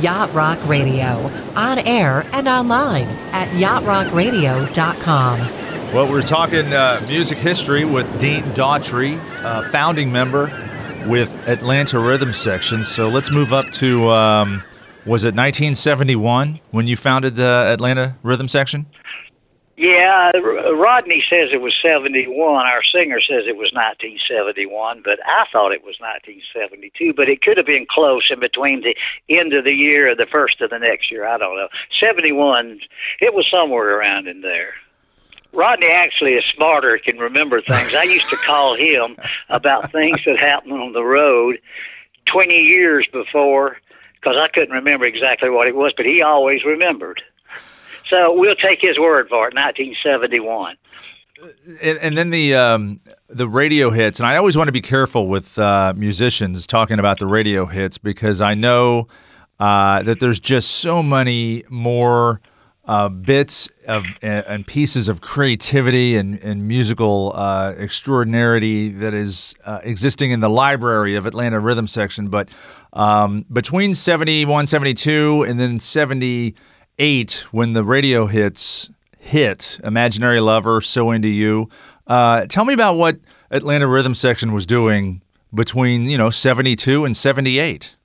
Yacht Rock Radio, on air and online at yachtrockradio.com. Well, we're talking uh, music history with Dean Daughtry, uh, founding member with Atlanta Rhythm Section. So let's move up to, um, was it 1971 when you founded the Atlanta Rhythm Section? Yeah, Rodney says it was 71. Our singer says it was 1971, but I thought it was 1972. But it could have been close in between the end of the year and the first of the next year. I don't know. 71, it was somewhere around in there. Rodney actually is smarter, can remember things. I used to call him about things that happened on the road 20 years before because I couldn't remember exactly what it was, but he always remembered. So we'll take his word for it. 1971. And, and then the um, the radio hits, and I always want to be careful with uh, musicians talking about the radio hits because I know uh, that there's just so many more uh, bits of and pieces of creativity and, and musical uh, extraordinarity that is uh, existing in the library of Atlanta Rhythm Section. But um, between 71, 72, and then 70 eight when the radio hits hit Imaginary Lover, So Into You. Uh, tell me about what Atlanta Rhythm Section was doing between, you know, 72 and 78.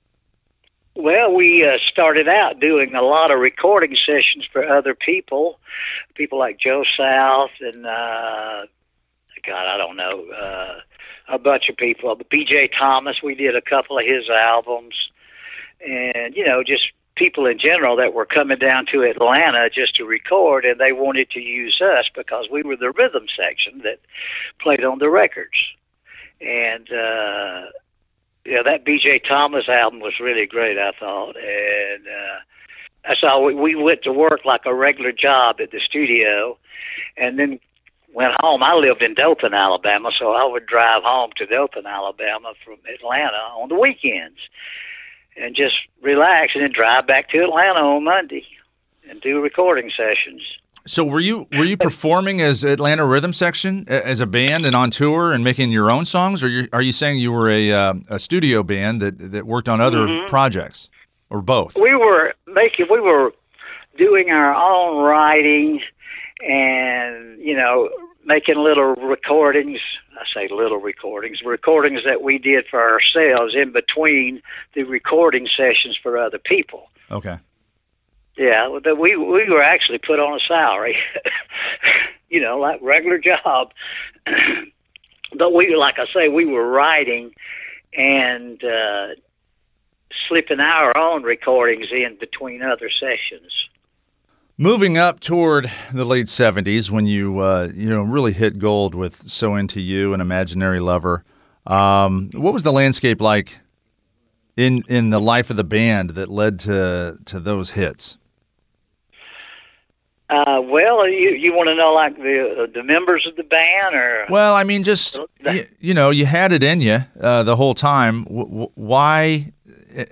Well, we uh, started out doing a lot of recording sessions for other people, people like Joe South and, uh, God, I don't know, uh, a bunch of people. B.J. Thomas, we did a couple of his albums. And, you know, just people in general that were coming down to Atlanta just to record, and they wanted to use us because we were the rhythm section that played on the records. And uh, yeah, that B.J. Thomas album was really great, I thought, and uh, so we, we went to work like a regular job at the studio, and then went home. I lived in Dothan, Alabama, so I would drive home to Dothan, Alabama from Atlanta on the weekends and just relax and then drive back to Atlanta on Monday and do recording sessions. So were you were you performing as Atlanta Rhythm Section as a band and on tour and making your own songs, or you, are you saying you were a uh, a studio band that that worked on other mm-hmm. projects, or both? We were making we were doing our own writing, and you know making little recordings. I say little recordings, recordings that we did for ourselves in between the recording sessions for other people. Okay. Yeah, we we were actually put on a salary, you know, like regular job. but we, like I say, we were writing and uh, slipping our own recordings in between other sessions. Moving up toward the late '70s, when you uh, you know really hit gold with "So Into You" and "Imaginary Lover," um, what was the landscape like in in the life of the band that led to to those hits? Uh, well, you you want to know like the uh, the members of the band, or well, I mean, just you, you know, you had it in you uh, the whole time. W- why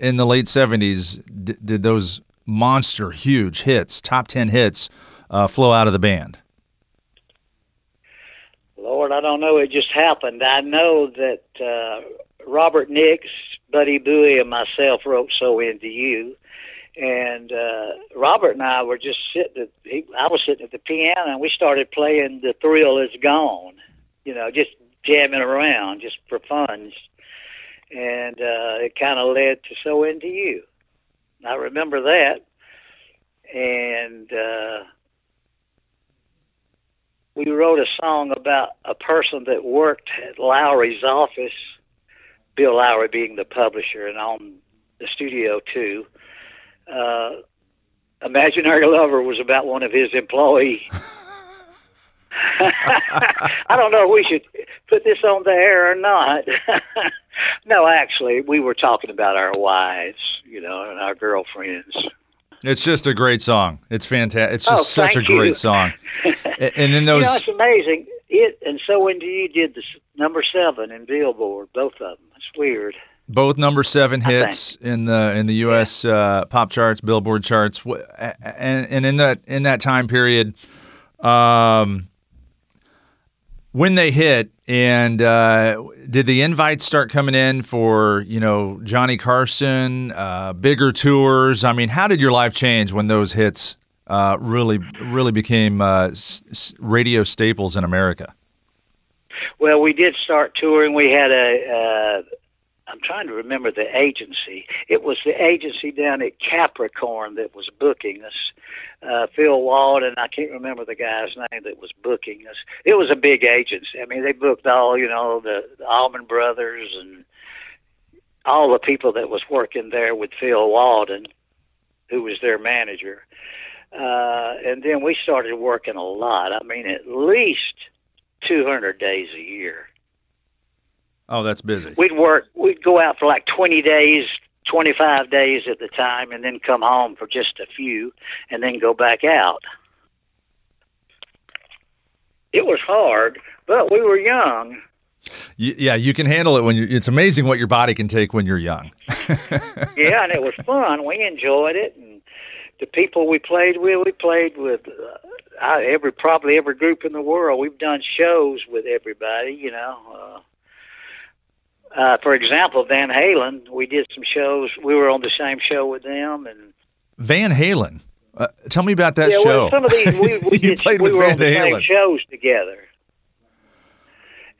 in the late '70s d- did those monster, huge hits, top 10 hits, uh, flow out of the band? Lord, I don't know. It just happened. I know that uh, Robert Nix, Buddy Bowie, and myself wrote So Into You. And uh, Robert and I were just sitting at, he, I was sitting at the piano and we started playing The Thrill Is Gone, you know, just jamming around just for fun. And uh, it kind of led to So Into You. I remember that, and uh, we wrote a song about a person that worked at Lowry's office. Bill Lowry being the publisher and on the studio too. Uh, Imaginary Lover was about one of his employees. I don't know if we should put this on the air or not. no, actually, we were talking about our wives, you know, and our girlfriends. It's just a great song. It's fantastic. It's just oh, such a great song. and then those, you know, it's amazing. It and so when you did the number seven in Billboard, both of them. It's weird. Both number seven hits in the in the U.S. Yeah. Uh, pop charts, Billboard charts, and and in that in that time period, um, when they hit, and uh, did the invites start coming in for you know Johnny Carson, uh, bigger tours? I mean, how did your life change when those hits uh, really really became uh, s- radio staples in America? Well, we did start touring. We had a. Uh, I'm trying to remember the agency. It was the agency down at Capricorn that was booking us. Uh, Phil Walden, I can't remember the guy's name that was booking us. It was a big agency. I mean, they booked all, you know, the, the Allman Brothers and all the people that was working there with Phil Walden, who was their manager. Uh, and then we started working a lot. I mean, at least 200 days a year. Oh, that's busy. We'd work. We'd go out for like 20 days, 25 days at the time, and then come home for just a few, and then go back out. It was hard, but we were young. Yeah, you can handle it when you. It's amazing what your body can take when you're young. yeah, and it was fun. We enjoyed it, and the people we played with, we played with uh, every probably every group in the world. We've done shows with everybody, you know. Uh, uh, for example, Van Halen, we did some shows. We were on the same show with them, and Van Halen. Uh, tell me about that yeah, show. well, some of these we, we did. played we with were Van on the Halen. same shows together.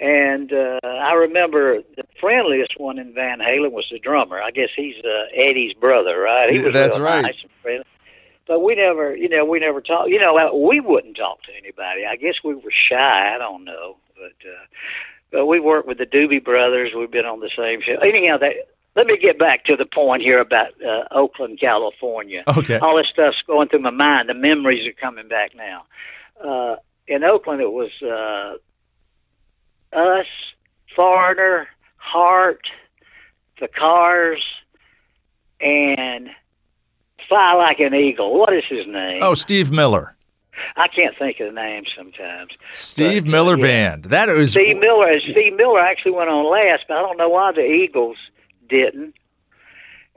And uh, I remember the friendliest one in Van Halen was the drummer. I guess he's uh, Eddie's brother, right? He was that's right. Nice and friendly. But we never, you know, we never talked. You know, we wouldn't talk to anybody. I guess we were shy. I don't know, but uh, but we worked with the Doobie Brothers. We've been on the same show. Anyhow, that. Let me get back to the point here about uh, Oakland, California Okay. all this stuff's going through my mind. The memories are coming back now. Uh, in Oakland, it was uh, us, Foreigner, Heart, the Cars, and Fly Like an Eagle. What is his name? Oh, Steve Miller. I can't think of the name sometimes. Steve But, Miller yeah. Band. That was Steve Miller. Steve Miller actually went on last, but I don't know why the Eagles didn't.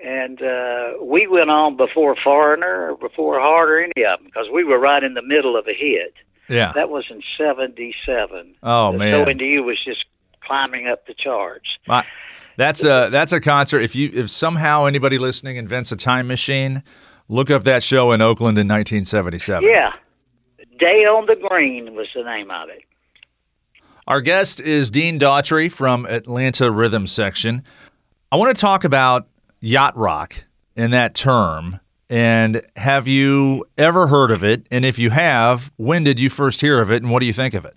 And uh, we went on before Foreigner or before Heart or any of them because we were right in the middle of a hit. Yeah. That was in '77. Oh, the man. So into you was just climbing up the charts. My- that's a that's a concert. If you if somehow anybody listening invents a time machine, look up that show in Oakland in 1977. Yeah, Day on the Green was the name of it. Our guest is Dean Daughtry from Atlanta Rhythm Section. I want to talk about yacht rock in that term. And have you ever heard of it? And if you have, when did you first hear of it? And what do you think of it?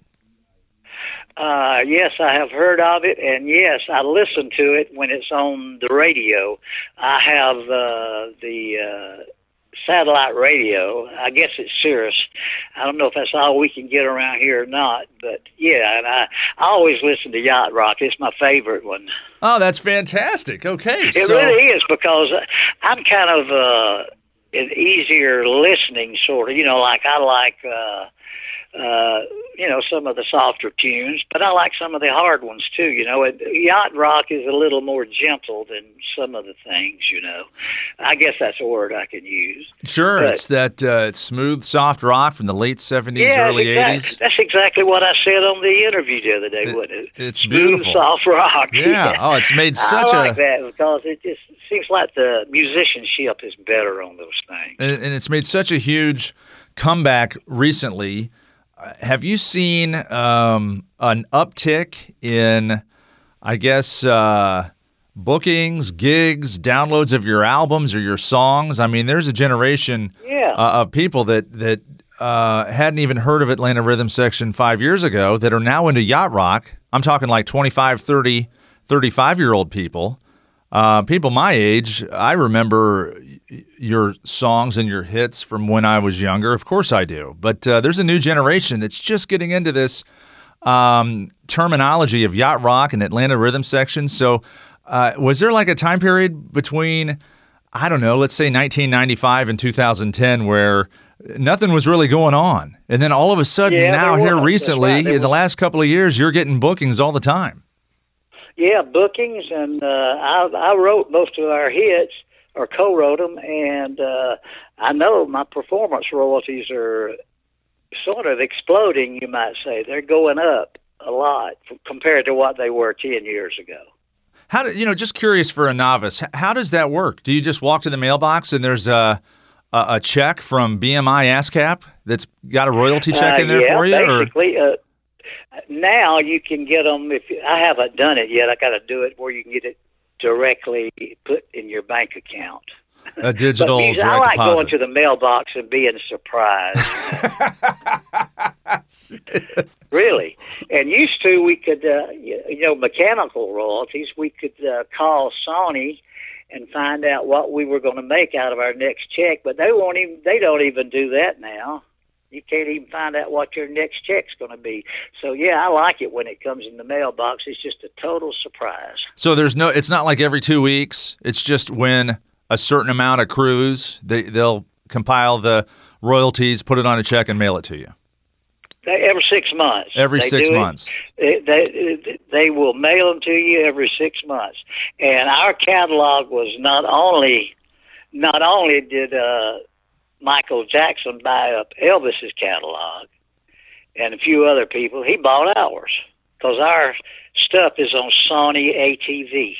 Uh, yes, I have heard of it, and yes, I listen to it when it's on the radio. I have uh, the uh, satellite radio. I guess it's Sirius. I don't know if that's all we can get around here or not, but yeah, and I, I always listen to yacht rock. It's my favorite one. Oh, that's fantastic. Okay. It so, really is because I'm kind of uh, an easier listening sort of. You know, like I like. Uh, you know, some of the softer tunes, but I like some of the hard ones too. You know, yacht rock is a little more gentle than some of the things. You know, I guess that's a word I can use. Sure. But- it's that uh, smooth, soft rock from the late 70s, yeah, early. 80s. That's exactly what I said on the interview the other day, It- wasn't it? it's Smooth, beautiful. soft rock. Yeah. Oh, it's made such I like a. that because it just seems like the musicianship is better on those things. and and it's made such a huge comeback recently. Have you seen um, an uptick in, I guess, uh, bookings, gigs, downloads of your albums or your songs? I mean, there's a generation Yeah. uh, of people that that uh, hadn't even heard of Atlanta Rhythm Section five years ago that are now into yacht rock. I'm talking like 25, 30, 35 year old people. Uh, people my age, I remember your songs and your hits from when I was younger. Of course I do. But uh, there's a new generation that's just getting into this um, terminology of yacht rock and Atlanta rhythm section. So, uh, was there like a time period between, I don't know, let's say 1995 and 2010 where nothing was really going on? And then all of a sudden, Yeah, now here recently, right. In the last couple of years, you're getting bookings all the time. Yeah, bookings, and uh, I, I wrote most of our hits, or co-wrote them, and uh, I know my performance royalties are sort of exploding. You might say they're going up a lot compared to what they were ten years ago. How do you know? Just curious for a novice, how does that work? Do you just walk to the mailbox and there's a a, a check from BMI ASCAP that's got a royalty check Uh, in there yeah, for you? Or basically. Uh, now you can get them. If you, I haven't done it yet, I got to do it where you can get it directly put in your bank account. a digital these, I like deposit? going to the mailbox and being surprised. really. And used to, we could, uh, you you know, mechanical royalties. We could uh, call Sony and find out what we were going to make out of our next check. But they won't even. They don't even do that now. You can't even find out what your next check's going to be. So yeah, I like it when it comes in the mailbox. It's just a total surprise. So there's no. It's not like every two weeks. It's just when a certain amount accrues, they they'll compile the royalties, put it on a check, and mail it to you. Every six months. Every They six it. months. They, they they will mail them to you every six months. And our catalog was not only not only did uh, Michael Jackson buy up Elvis's catalog and a few other people, he bought ours because our stuff is on Sony ATV.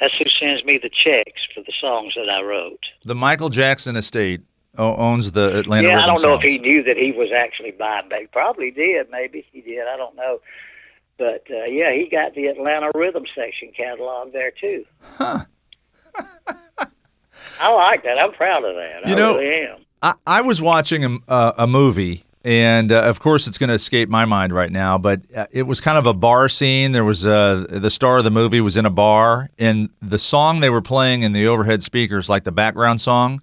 That's who sends me the checks for the songs that I wrote. The Michael Jackson estate owns the Atlanta. yeah, I don't know if he knew that he was actually buying back. Probably did. Maybe he did. I don't know. But uh, yeah, he got the Atlanta Rhythm Section catalog there too. I like that. I'm proud of that. You I know- really am. I, I was watching a, uh, a movie, and uh, of course, it's going to escape my mind right now. But uh, it was kind of a bar scene. There was uh, the star of the movie was in a bar, and the song they were playing in the overhead speakers, like the background song,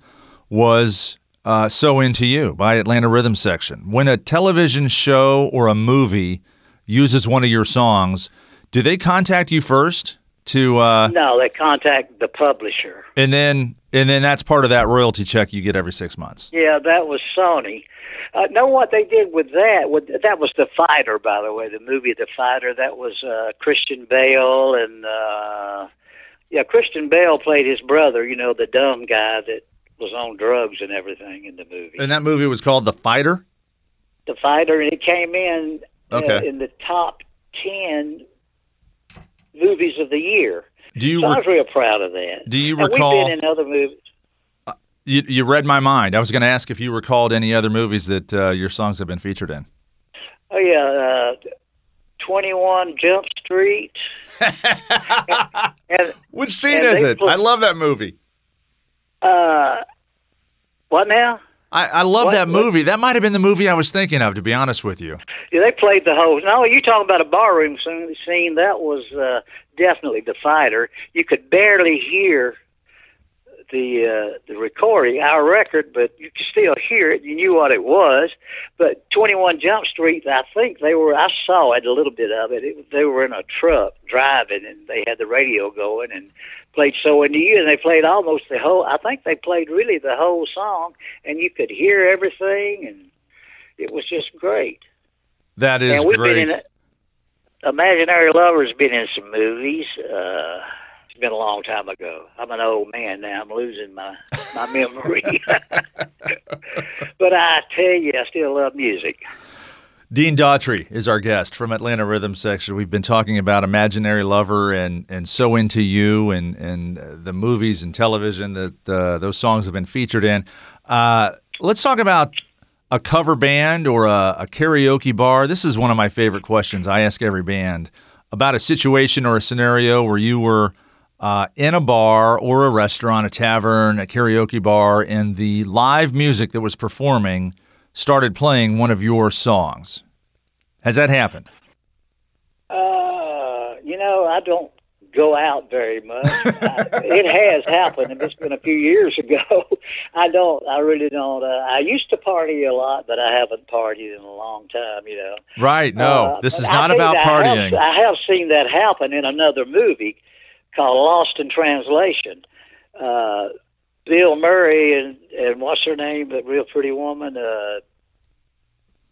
was uh, "So Into You" by Atlanta Rhythm Section. When a television show or a movie uses one of your songs, do they contact you first to, uh, No, they contact the publisher. and then and then that's part of that royalty check you get every six months? Yeah, that was Sony. Uh, know what they did with that? With that was the Fighter, by the way, the movie The Fighter. That was uh, Christian Bale and uh, yeah, Christian Bale played his brother. You know, the dumb guy that was on drugs and everything in the movie. And that movie was called The Fighter. the Fighter, and it came in uh, Okay. in the top ten movies of the year. Do you So I was real proud of that. Do you and recall- We've been in other movies. you, you read my mind? I was going to ask if you recalled any other movies that uh, your songs have been featured in. Oh yeah, uh, Twenty One Jump Street. and Which scene is it? put- I love that movie. uh, what now? I, I love What- that what- movie. That might have been the movie I was thinking of, to be honest with you. Yeah, they played the whole. No, you talking about a barroom scene? scene that was uh, definitely the fighter. You could barely hear the uh, the recording, our record, but you could still hear it. You knew what it was. But Twenty One Jump Street, I think they were. I saw it a little bit of it. it. They were in a truck driving, and they had the radio going and played "So Into You," and they played almost the whole. I think they played really the whole song, and you could hear everything, and it was just great. That is great. been in Imaginary Lover's been in some movies. Uh, it's been a long time ago. I'm an old man now. I'm losing my my memory. but I tell you, I still love music. Dean Daughtry is our guest from Atlanta Rhythm Section. We've been talking about Imaginary Lover and, and So Into You and, and uh, the movies and television that uh, those songs have been featured in. Uh, let's talk about a cover band or a, a karaoke bar. This is one of my favorite questions I ask every band about a situation or a scenario where you were uh, in a bar or a restaurant, a tavern, a karaoke bar, and the live music that was performing started playing one of your songs. Has that happened? Uh, you know, I don't go out very much. I, it has happened, and it's been a few years ago. I don't. I really don't. Uh, I used to party a lot, but I haven't partied in a long time. You know. Right. No, Uh, this is not about that I partying. have, I have seen that happen in another movie called Lost in Translation. Uh, Bill Murray and and what's her name, that real pretty woman, uh,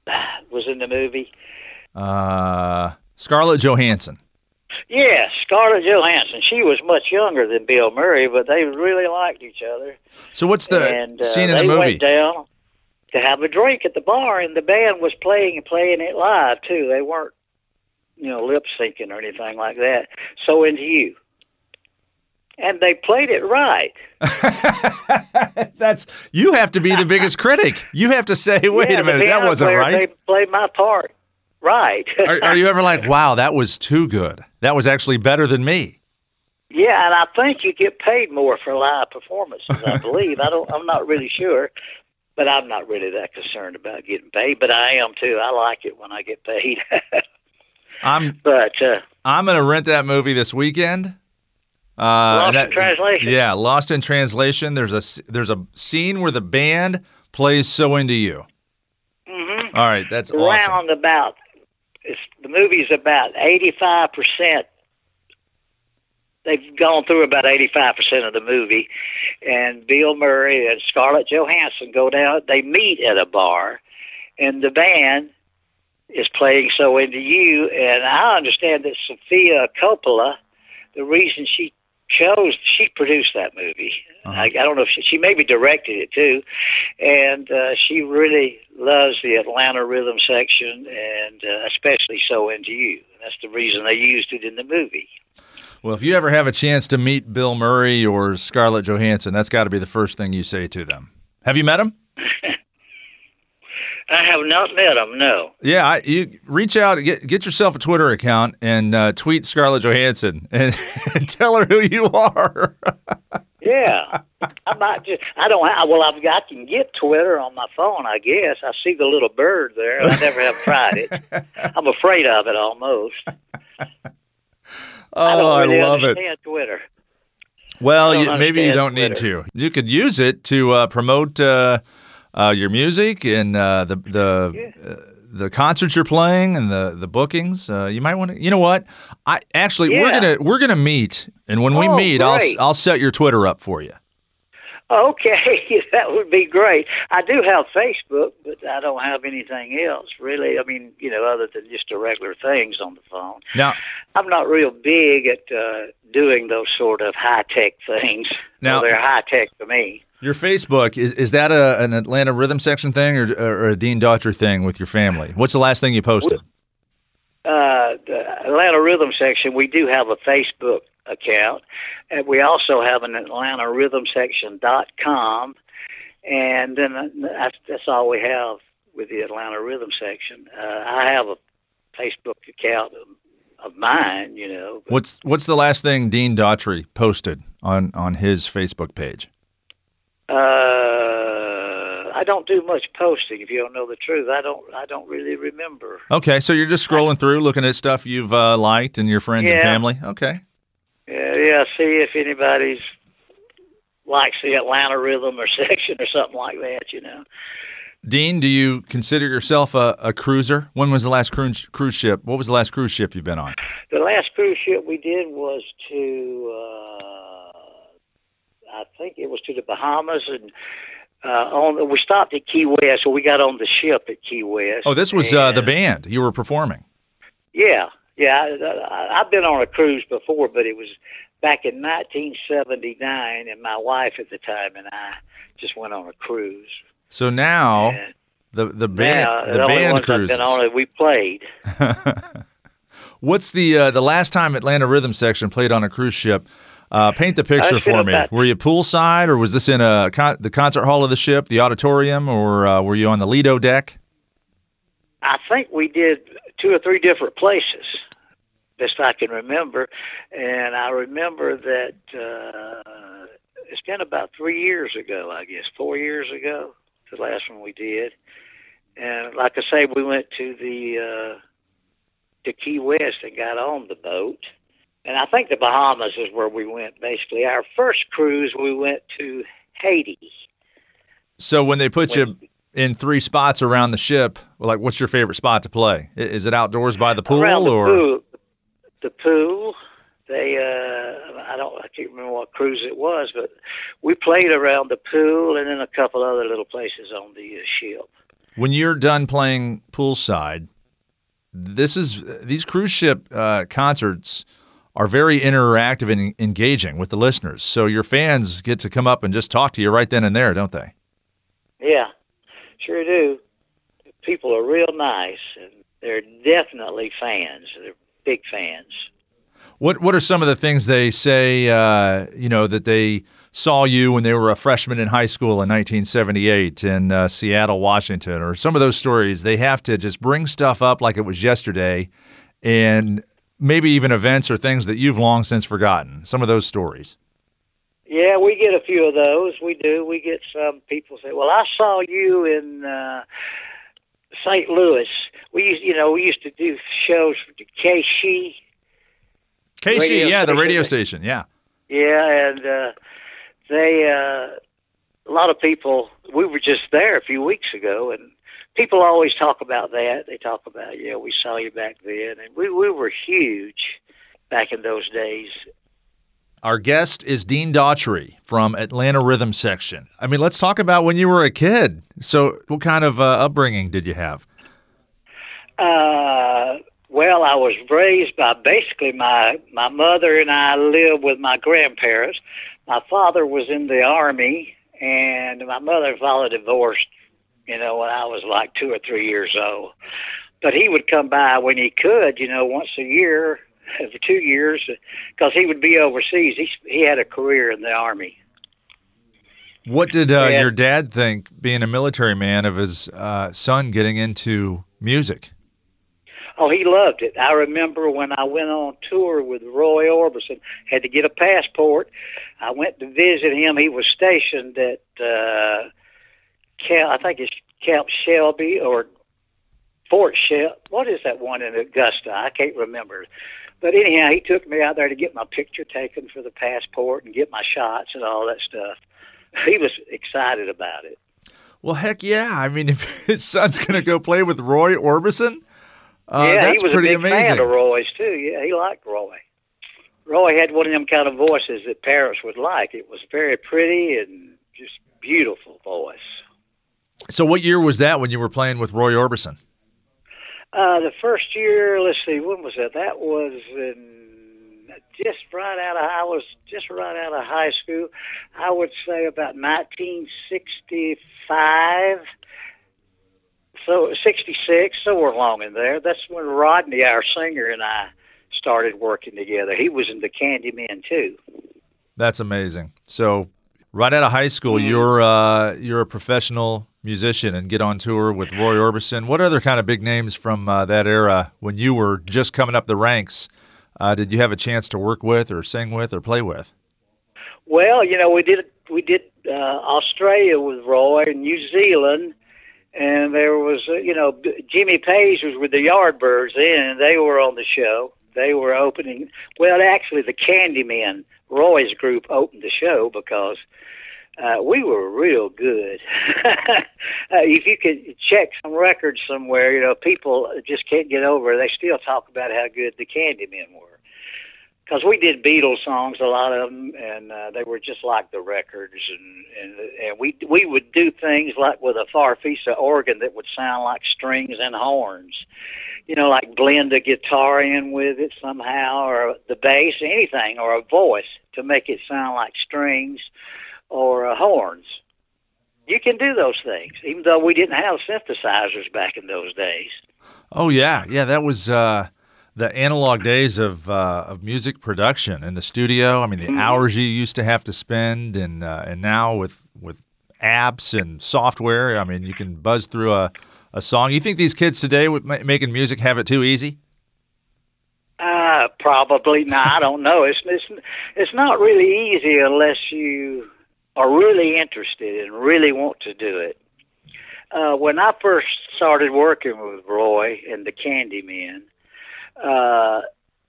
was in the movie. Uh, Scarlett Johansson. Yeah, Scarlett Johansson. She was much younger than Bill Murray, but they really liked each other. So what's the and uh, scene in the movie? went down to have a drink at the bar, and the band was playing and playing it live too. They weren't you know, lip syncing or anything like that. So into you. And they played it right. That's you have to be the biggest critic. You have to say, "Wait Yeah, a minute, that wasn't right." They played my part right. Are, are you ever like, "Wow, that was too good. That was actually better than me." Yeah, and I think you get paid more for live performances. I believe. I don't. I'm not really sure, but I'm not really that concerned about getting paid. But I am too. I like it when I get paid. I'm but uh, I'm gonna rent that movie this weekend. Uh, Lost in Translation? Yeah, Lost in Translation. There's a there's a scene where the band plays "So Into You." Mm-hmm. All right, that's awesome. The movie's about 85 percent. They've gone through about 85 percent of the movie, and Bill Murray and Scarlett Johansson go down. They meet at a bar, and the band is playing "So Into You." And I understand that Sofia Coppola, the reason she chose, she produced that movie. I, I don't know if she, she maybe directed it too, and uh, she really loves the Atlanta rhythm section, and uh, especially "So Into You." And that's the reason they used it in the movie. Well, if you ever have a chance to meet Bill Murray or Scarlett Johansson, that's got to be the first thing you say to them. Have you met him? I have not met him. No. Yeah, I, you reach out, get get yourself a Twitter account, and uh, tweet Scarlett Johansson and, and tell her who you are. Yeah, I might just. I don't. Have, well, I've got can get Twitter on my phone. I guess I see the little bird there. I never have tried it. I'm afraid of it almost. Oh, I really love it. Twitter. Well, you, maybe you don't need to. You could use it to uh, promote uh, uh, your music and uh, the the uh, the concerts you're playing and the the bookings. Uh, you might want to. You know what? I actually we're gonna we're gonna meet, and when we Oh, meet, I'll. I'll set your Twitter up for you. Okay, that would be great. I do have Facebook, but I don't have anything else really. I mean, you know, other than just the regular things on the phone. Now, I'm not real big at uh, doing those sort of high tech things. Now- well, they're high tech to me. Your Facebook is is that a, an Atlanta Rhythm Section thing or, or a Dean Daughtry thing with your family? What's the last thing you posted? uh, the Atlanta Rhythm section, we do have a Facebook account, and we also have an Atlanta Rhythm section dot com, and then uh, that's, that's all we have with the Atlanta Rhythm section. Uh, I have a Facebook account of, of mine, you know. What's what's the last thing Dean Daughtry posted on on his Facebook page? Uh, I don't do much posting. If you don't know the truth, I don't. I don't really remember. Okay, so you're just scrolling through, looking at stuff you've uh, liked and your friends and family. Okay. Yeah, yeah. See if anybody's likes the Atlanta Rhythm or section or something like that. You know. Dean, do you consider yourself a, a cruiser? When was the last cruise, cruise ship? What was the last cruise ship you've been on? The last cruise ship we did was to, uh, I think it was to the Bahamas, and uh, on we stopped at Key West, so we got on the ship at Key West. Oh, this was uh, the band you were performing. Yeah, yeah. I, I've been on a cruise before, but it was back in 1979, and my wife at the time and I just went on a cruise. So now And the the band now, the, the only band ones cruises. On it, we played. What's the uh, the last time Atlanta Rhythm Section played on a cruise ship? Uh, paint the picture for me. Were you poolside, or was this in a con- the concert hall of the ship, the auditorium, or uh, were you on the Lido deck? I think we did two or three different places, best I can remember. And I remember that uh, it's been about three years ago, I guess, four years ago, the last one we did. And like I say, we went to the uh, to Key West and got on the boat. And I think the Bahamas is where we went. Basically, our first cruise we went to Haiti. So when they put you in three spots around the ship, like what's your favorite spot to play? Is it outdoors by the pool, the or pool. The pool. They, uh, I don't, I can't remember what cruise it was, but we played around the pool and then a couple other little places on the uh, ship. when you're done playing poolside? This is these cruise ship uh, concerts are very interactive and engaging with the listeners. So your fans get to come up and just talk to you right then and there, don't they? Yeah, sure do. People are real nice, and they're definitely fans. They're big fans. What What are some of the things they say? Uh, you know that they saw you when they were a freshman in high school in 1978 in uh, Seattle, Washington, or some of those stories. They have to just bring stuff up like it was yesterday, and maybe even events or things that you've long since forgotten. Some of those stories. Yeah, we get a few of those. We do. We get some people say, "Well, I saw you in uh, St. Louis." We used, you know, we used to do shows for KSHE. KSHE, yeah, the radio station, yeah. Yeah, and uh, they uh, a lot of people. We were just there a few weeks ago, and people always talk about that. They talk about, yeah, we saw you back then, and we we were huge back in those days. Our guest is Dean Daughtry from Atlanta Rhythm Section. I mean, let's talk about when you were a kid. So, what kind of uh, upbringing did you have? Uh, well, I was raised by basically my my mother and I lived with my grandparents. My father was in the army, and my mother and father divorced. You know, when I was like two or three years old. But he would come by when he could. You know, once a year for two years, because he would be overseas. He he had a career in the army. What did uh, Yeah. your dad think, being a military man, of his uh, son getting into music? Oh, he loved it. I remember when I went on tour with Roy Orbison, had to get a passport. I went to visit him. He was stationed at uh Camp, I think it's Camp Shelby or Fort Shel. What is that one in Augusta? I can't remember. But anyhow, he took me out there to get my picture taken for the passport and get my shots and all that stuff. He was excited about it. Well, heck yeah! I mean, if his son's going to go play with Roy Orbison, uh, yeah, that's he was pretty a big amazing. fan of Roy's too. Yeah, he liked Roy. Roy had one of them kind of voices that parents would like. It was very pretty and just beautiful voice. So, what year was that when you were playing with Roy Orbison? Uh, the first year, let's see, when was that? That was in just right out of I was just right out of high school. I would say about 1965. So 66, somewhere along in there. That's when Rodney, our singer, and I started working together. He was in the Candymen too. That's amazing. So, right out of high school, you're uh, you're a professional musician and get on tour with Roy Orbison. What other kind of big names from uh, that era when you were just coming up the ranks uh, did you have a chance to work with, or sing with, or play with? Well, you know, we did we did uh, Australia with Roy and New Zealand, and there was uh, you know Jimmy Page was with the Yardbirds then, and they were on the show. They were opening. Well, actually, the Candymen, Roy's group, opened the show because uh, we were real good. uh, if you could check some records somewhere, you know, people just can't get over. it. They still talk about how good the Candymen were because we did Beatles songs, a lot of them, and uh, they were just like the records, and and and we we would do things like with a Farfisa organ that would sound like strings and horns, you know, like blend a guitar in with it somehow, or the bass, anything, or a voice to make it sound like strings or uh, horns. You can do those things, even though we didn't have synthesizers back in those days. Oh yeah, yeah. That was uh, the analog days of uh, of music production in the studio. I mean, the hours you used to have to spend, and uh, and now with with apps and software, I mean, you can buzz through a, a song. You think these kids today with ma- making music have it too easy? Uh, probably not. I don't know. It's it's it's not really easy unless you are really interested and really want to do it. Uh, when I first started working with Roy and the Candymen, uh,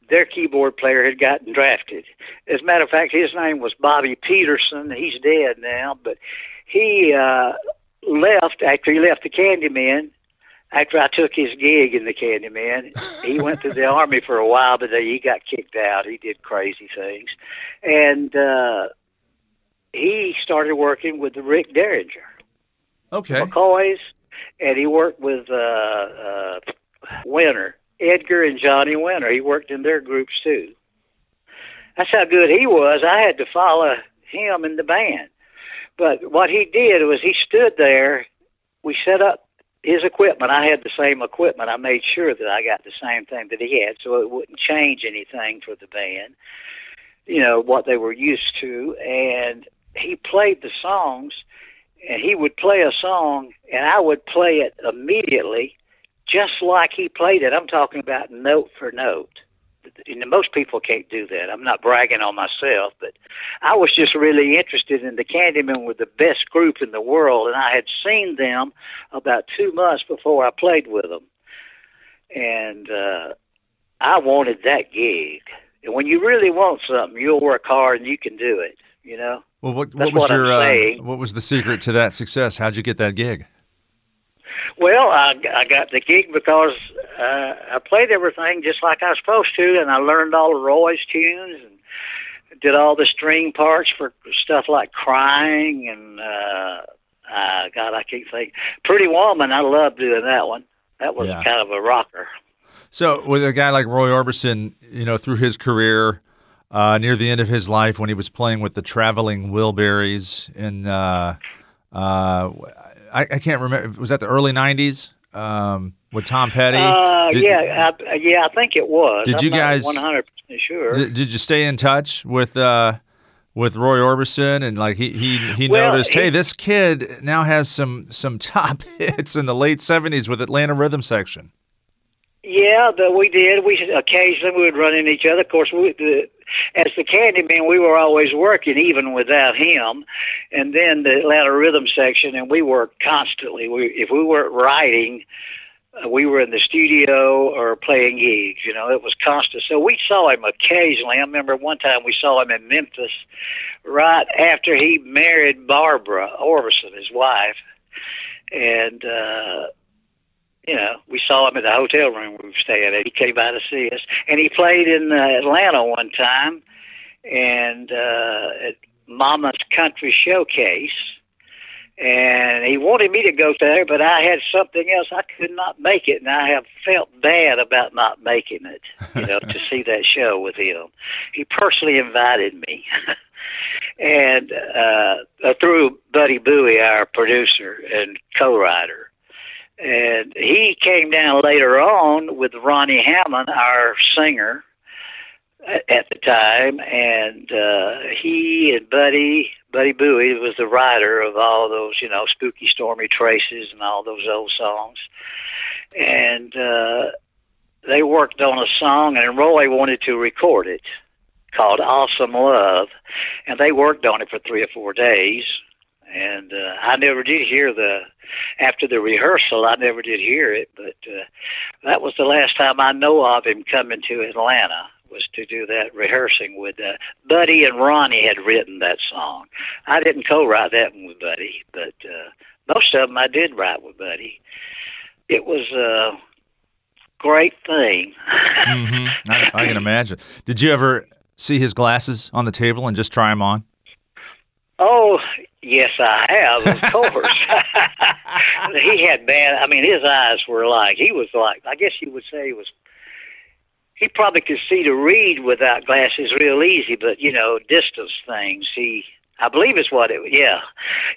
their keyboard player had gotten drafted. As a matter of fact, his name was Bobby Peterson. He's dead now, but he uh, left after he left the Candymen after I took his gig in the Candymen, he went to the army for a while, but then he got kicked out. He did crazy things, and uh, he started working with the Rick Derringer Okay. McCoys, and he worked with uh, uh, Winter, Edgar and Johnny Winter. He worked in their groups too. That's how good he was. I had to follow him in the band. But what he did was he stood there. We set up his equipment. I had the same equipment. I made sure that I got the same thing that he had, so it wouldn't change anything for the band. You know what they were used to, and he played the songs, and he would play a song, and I would play it immediately, just like he played it. I'm talking about note for note and most people can't do that. I'm not bragging on myself, but I was just really interested in the Candymen were the best group in the world, and I had seen them about two months before I played with them, and uh, I wanted that gig. And when you really want something, you'll work hard and you can do it. You know. Well, what, what was what your uh, what was the secret to that success? How'd you get that gig? Well, I, I got the gig because uh, I played everything just like I was supposed to, and I learned all of Roy's tunes and did all the string parts for stuff like crying and uh, uh, God, I can't think. Pretty Woman, I love doing that one. That was yeah. kind of a rocker. So, with a guy like Roy Orbison, you know, through his career, uh, near the end of his life, when he was playing with the Traveling Wilburys, and uh, uh, I, I, can't remember, was that the early '90s? Um, with Tom Petty? Uh, did, yeah, I, yeah, I think it was. Did I'm you guys? One hundred percent sure. Did, did, you stay in touch with uh, with Roy Orbison and like he he he well, noticed, he, hey, this kid now has some some top hits in the late seventies with Atlanta Rhythm Section. Yeah, the, we did. We occasionally we would run into each other. Of course, we, the, as the Candymen, we were always working, even without him. And then the Atlanta Rhythm Section, and we worked constantly. We, if we weren't writing, uh, we were in the studio or playing gigs. You know, it was constant. So we saw him occasionally. I remember one time we saw him in Memphis right after he married Barbara Orbison, his wife, and uh, you know we saw him at the hotel room we were staying at. He came by to see us, and he played in uh, Atlanta one time, and uh, at Mama's Country Showcase and he wanted me to go there, but I had something else. I could not make it, and I have felt bad about not making it. You know, to see that show with him. He personally invited me, and uh, through Buddy Bowie, our producer and co-writer, and he came down later on with Ronnie Hammond, our singer at the time, and uh, he and Buddy Buddy Bowie was the writer of all those, you know, spooky, stormy traces and all those old songs, and uh, they worked on a song, and Roy wanted to record it called "Awesome Love," and they worked on it for three or four days. And uh, I never did hear the after the rehearsal. I never did hear it, but uh, that was the last time I know of him coming to Atlanta was to do that rehearsing with uh, Buddy and Ronnie had written that song. I didn't co-write that one with Buddy, but uh, most of them I did write with Buddy. It was a great thing. mm-hmm. I, I can imagine. Did you ever see his glasses on the table and just try them on? Oh, yes, I have, of course. he had bad. I mean, his eyes were like he was like. I guess you would say he was he probably could see to read without glasses real easy, but you know, distance things. He, I believe, is what it. Yeah,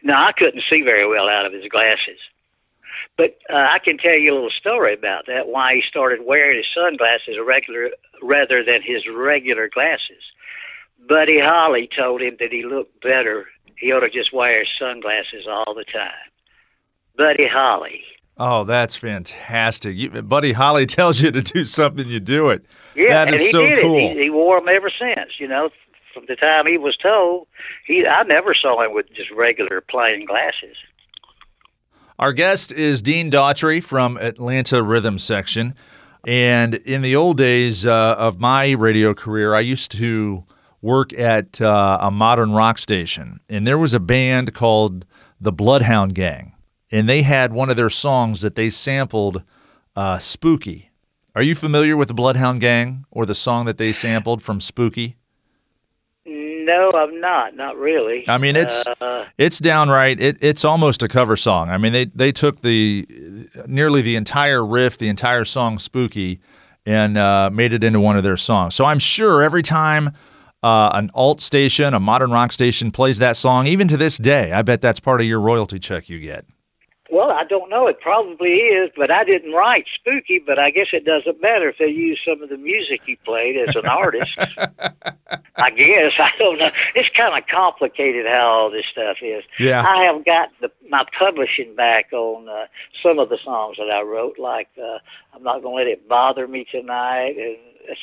no, I couldn't see very well out of his glasses. But uh, I can tell you a little story about that. Why he started wearing his sunglasses regular rather than his regular glasses. Buddy Holly told him that he looked better. He ought to just wear sunglasses all the time. Buddy Holly. Oh, that's fantastic. You, Buddy Holly tells you to do something, you do it. Yeah, that is and he so did cool. It. He, he wore them ever since, you know, from the time he was told. He, I never saw him with just regular plain glasses. Our guest is Dean Daughtry from Atlanta Rhythm Section. And in the old days uh, of my radio career, I used to work at uh, a modern rock station. And there was a band called the Bloodhound Gang and they had one of their songs that they sampled uh, Spooky. Are you familiar with the Bloodhound Gang or the song that they sampled from Spooky? No, I'm not. Not really. I mean, it's uh, it's downright. It, it's almost a cover song. I mean, they they took the nearly the entire riff, the entire song "Spooky," and uh, made it into one of their songs. So I'm sure every time uh, an alt station, a modern rock station plays that song, even to this day, I bet that's part of your royalty check you get. well, I don't know. It probably is, but I didn't write Spooky. But I guess it doesn't matter if they use some of the music he played as an artist. I guess I don't know. It's kind of complicated how all this stuff is. Yeah. I have got the, my publishing back on uh, some of the songs that I wrote, like uh, "I'm Not Gonna Let It Bother Me Tonight" and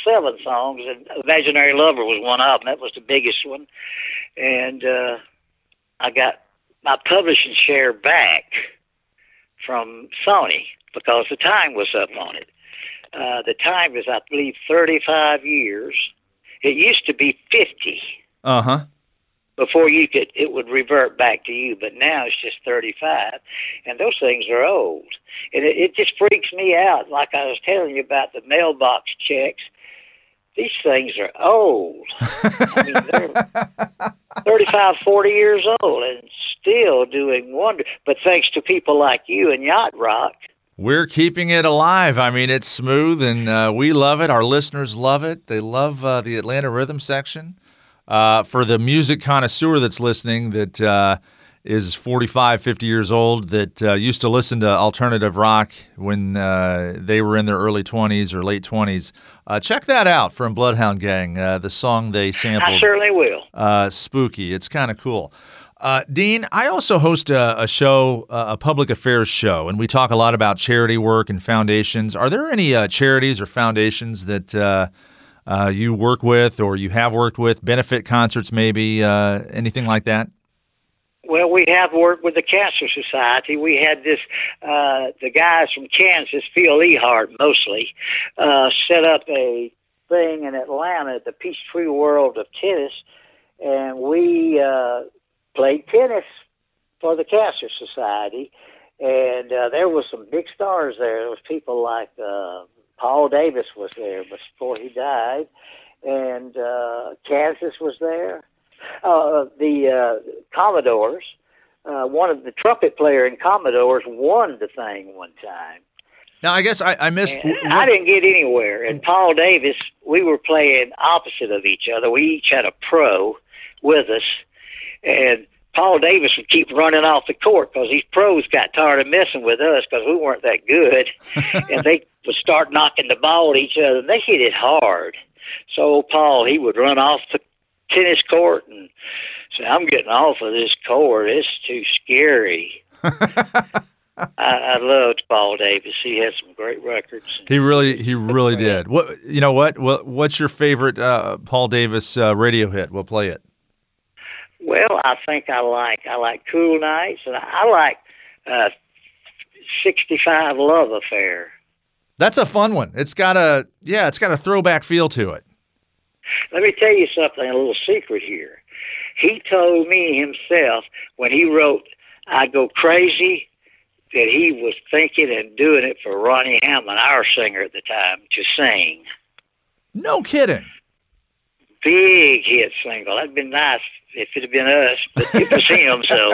seven songs, and "Imaginary Lover" was one of them. That was the biggest one, and uh, I got my publishing share back from Sony because the time was up on it. Uh, the time is, I believe, 35 years. It used to be 50 Uh huh. Before you could it would revert back to you, but now it's just 35, and those things are old, and it, it just freaks me out. Like I was telling you about the mailbox checks, these things are old. I mean, they're 35, 40 years old, and still doing wonder. But thanks to people like you and Yacht Rock, We're keeping it alive. I mean, it's smooth, and uh, we love it. Our listeners love it. They love uh, the Atlanta Rhythm section. Uh, for the music connoisseur that's listening, that uh, is 45, 50 years old, that uh, used to listen to alternative rock when uh, they were in their early 20s or late 20s, uh, check that out from Bloodhound Gang. Uh, the song they sample. I sampled certainly will. uh, spooky. It's kind of cool. Uh, Dean, I also host a, a show, uh, a public affairs show, and we talk a lot about charity work and foundations. Are there any uh, charities or foundations that uh, you work with or you have worked with, benefit concerts maybe, uh, anything like that? Well, we have worked with the Cancer Society. We had this, uh, the guys from Kansas, Phil Ehart mostly, uh, set up a thing in Atlanta at the Peachtree World of Tennis, and we uh, played tennis for the Cancer Society. And uh, there was some big stars there. There was people like uh, Paul Davis was there before he died, and uh, Kansas was there uh, the uh, Commodores. Uh, one of the trumpet player in Commodores won the thing one time. Now, I guess I, I missed. And I didn't get anywhere. And Paul Davis, we were playing opposite of each other. We each had a pro with us, and Paul Davis would keep running off the court because these pros got tired of messing with us because we weren't that good, and they would start knocking the ball at each other. And they hit it hard. So Paul, he would run off the tennis court and say, "I'm getting off of this court. It's too scary." I, I loved Paul Davis. He had some great records. He really, he really did. What you know? What? what what's your favorite uh, Paul Davis uh, radio hit? We'll play it. Well, I think I like I like Cool Nights, and I like uh, "65 Love Affair." That's a fun one. It's got a yeah, it's got a throwback feel to it. Let me tell you something, a little secret here. He told me himself when he wrote I Go Crazy that he was thinking and doing it for Ronnie Hammond, our singer at the time, to sing. No kidding. Big hit single. That'd been nice if it had been us, but it was him. So,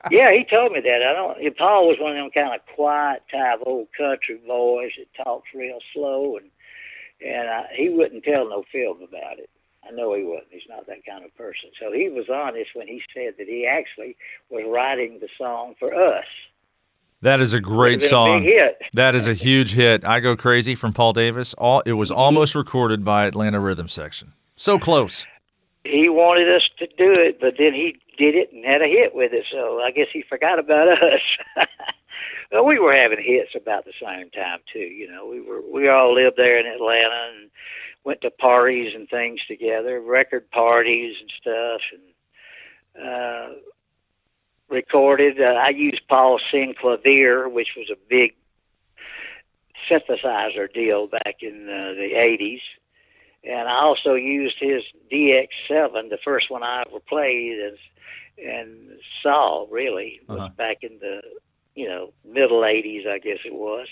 yeah, he told me that. I don't. Paul was one of them kind of quiet type old country boys that talks real slow, and and I, he wouldn't tell no film about it. I know he wasn't. He's not that kind of person. So he was honest when he said that he actually was writing the song for us. That is a great a song. hit. That is a huge hit. I Go Crazy from Paul Davis. All it was mm-hmm. almost recorded by Atlanta Rhythm Section. So close. He wanted us to do it, but then he did it and had a hit with it. So I guess he forgot about us. well, we were having hits about the same time too. You know, we were we all lived there in Atlanta and went to parties and things together, record parties and stuff, and uh, recorded. Uh, I used Paul Synclavier, which was a big synthesizer deal back in uh, the '80s, and I also used his DX7, the first one I ever played, and and saw really was Uh-huh. back in the you know middle '80s, I guess it was,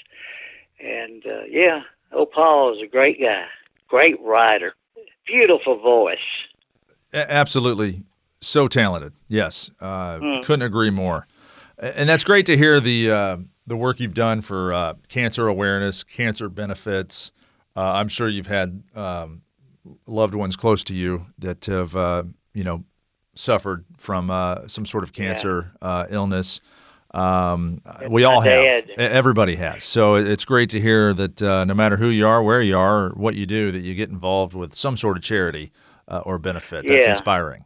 and uh, yeah, oh Paul is a great guy, great writer, beautiful voice. A- absolutely. So talented. Yes. Uh, Hmm. Couldn't agree more. And that's great to hear the uh, the work you've done for uh, cancer awareness, cancer benefits. Uh, I'm sure you've had um, loved ones close to you that have uh, you know suffered from uh, some sort of cancer uh, illness. Um, we all have. Everybody has. So it's great to hear that uh, no matter who you are, where you are, what you do, that you get involved with some sort of charity uh, or benefit. That's Yeah. inspiring.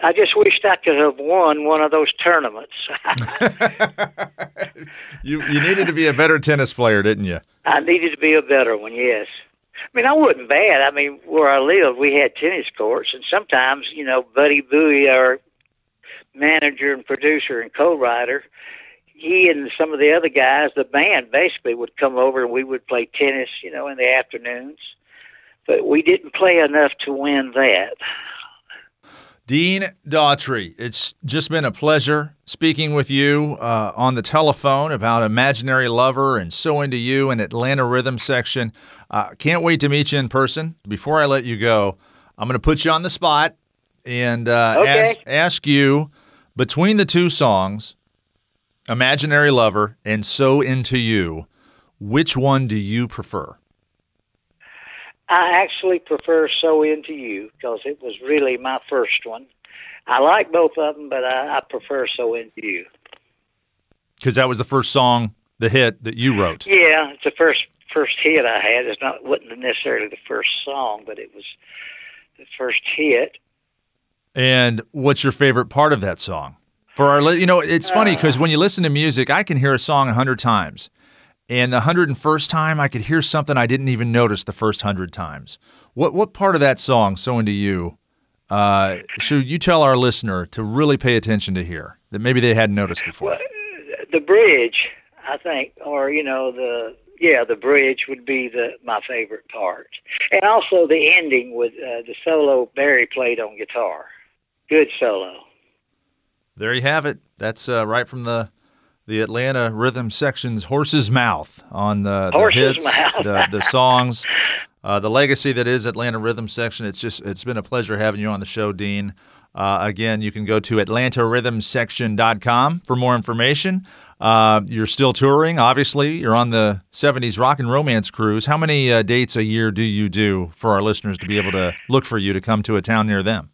I just wished I could have won one of those tournaments. You you needed to be a better tennis player, didn't you? I needed to be a better one, yes. I mean, I wasn't bad. I mean, where I lived, we had tennis courts, and sometimes, you know, Buddy Buie, our manager and producer and co-writer, he and some of the other guys, the band, basically would come over and we would play tennis, you know, in the afternoons. But we didn't play enough to win that. Dean Daughtry, it's just been a pleasure speaking with you uh, on the telephone about Imaginary Lover and So Into You and Atlanta Rhythm Section. Uh, can't wait to meet you in person. Before I let you go, I'm going to put you on the spot and uh, Okay. ask, ask you between the two songs, Imaginary Lover and So Into You, which one do you prefer? I actually prefer So Into You because it was really my first one. I like both of them, but I, I prefer So Into You. Because that was the first song, the hit that you wrote. Yeah, it's the first first hit I had. It's not wasn't necessarily the first song, but it was the first hit. And what's your favorite part of that song? For our, you know, it's funny uh. because when you listen to music, I can hear a song a hundred times, and the hundred and first time, I could hear something I didn't even notice the first hundred times. What what part of that song, "So Into You," uh, should you tell our listener to really pay attention to here that maybe they hadn't noticed before? The bridge, I think, or you know the yeah the bridge would be the my favorite part, and also the ending with uh, the solo Barry played on guitar. Good solo. There you have it. That's uh, right from the the Atlanta Rhythm Section's horse's mouth on the, the Horse's hits, the the songs, uh, the legacy that is Atlanta Rhythm Section. It's just it's been a pleasure having you on the show, Dean. Uh, again, you can go to AtlantaRhythmSection.com for more information. Uh, you're still touring, obviously. You're on the 70s rock and romance cruise. How many uh, dates a year do you do for our listeners to be able to look for you to come to a town near them?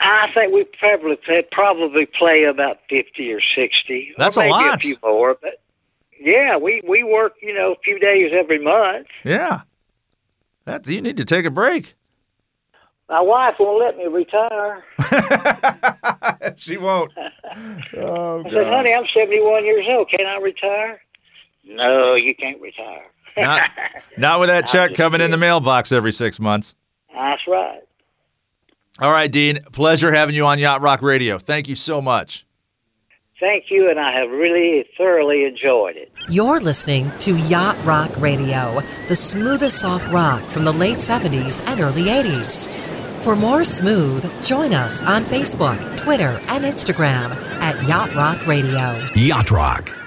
I think we probably play, probably play about fifty or sixty. That's or a maybe lot. A few more, but yeah, we we work you know a few days every month. Yeah. That, you need to take a break. My wife won't let me retire. she won't. Oh, I said, honey, I'm 71 years old. Can I retire? No, you can't retire. Not, not with that check coming in the mailbox every six months. That's right. All right, Dean. Pleasure having you on Yacht Rock Radio. Thank you so much. Thank you, and I have really thoroughly enjoyed it. You're listening to Yacht Rock Radio, the smoothest soft rock from the late 70s and early 80s. For more smooth, join us on Facebook, Twitter, and Instagram at Yacht Rock Radio. Yacht Rock.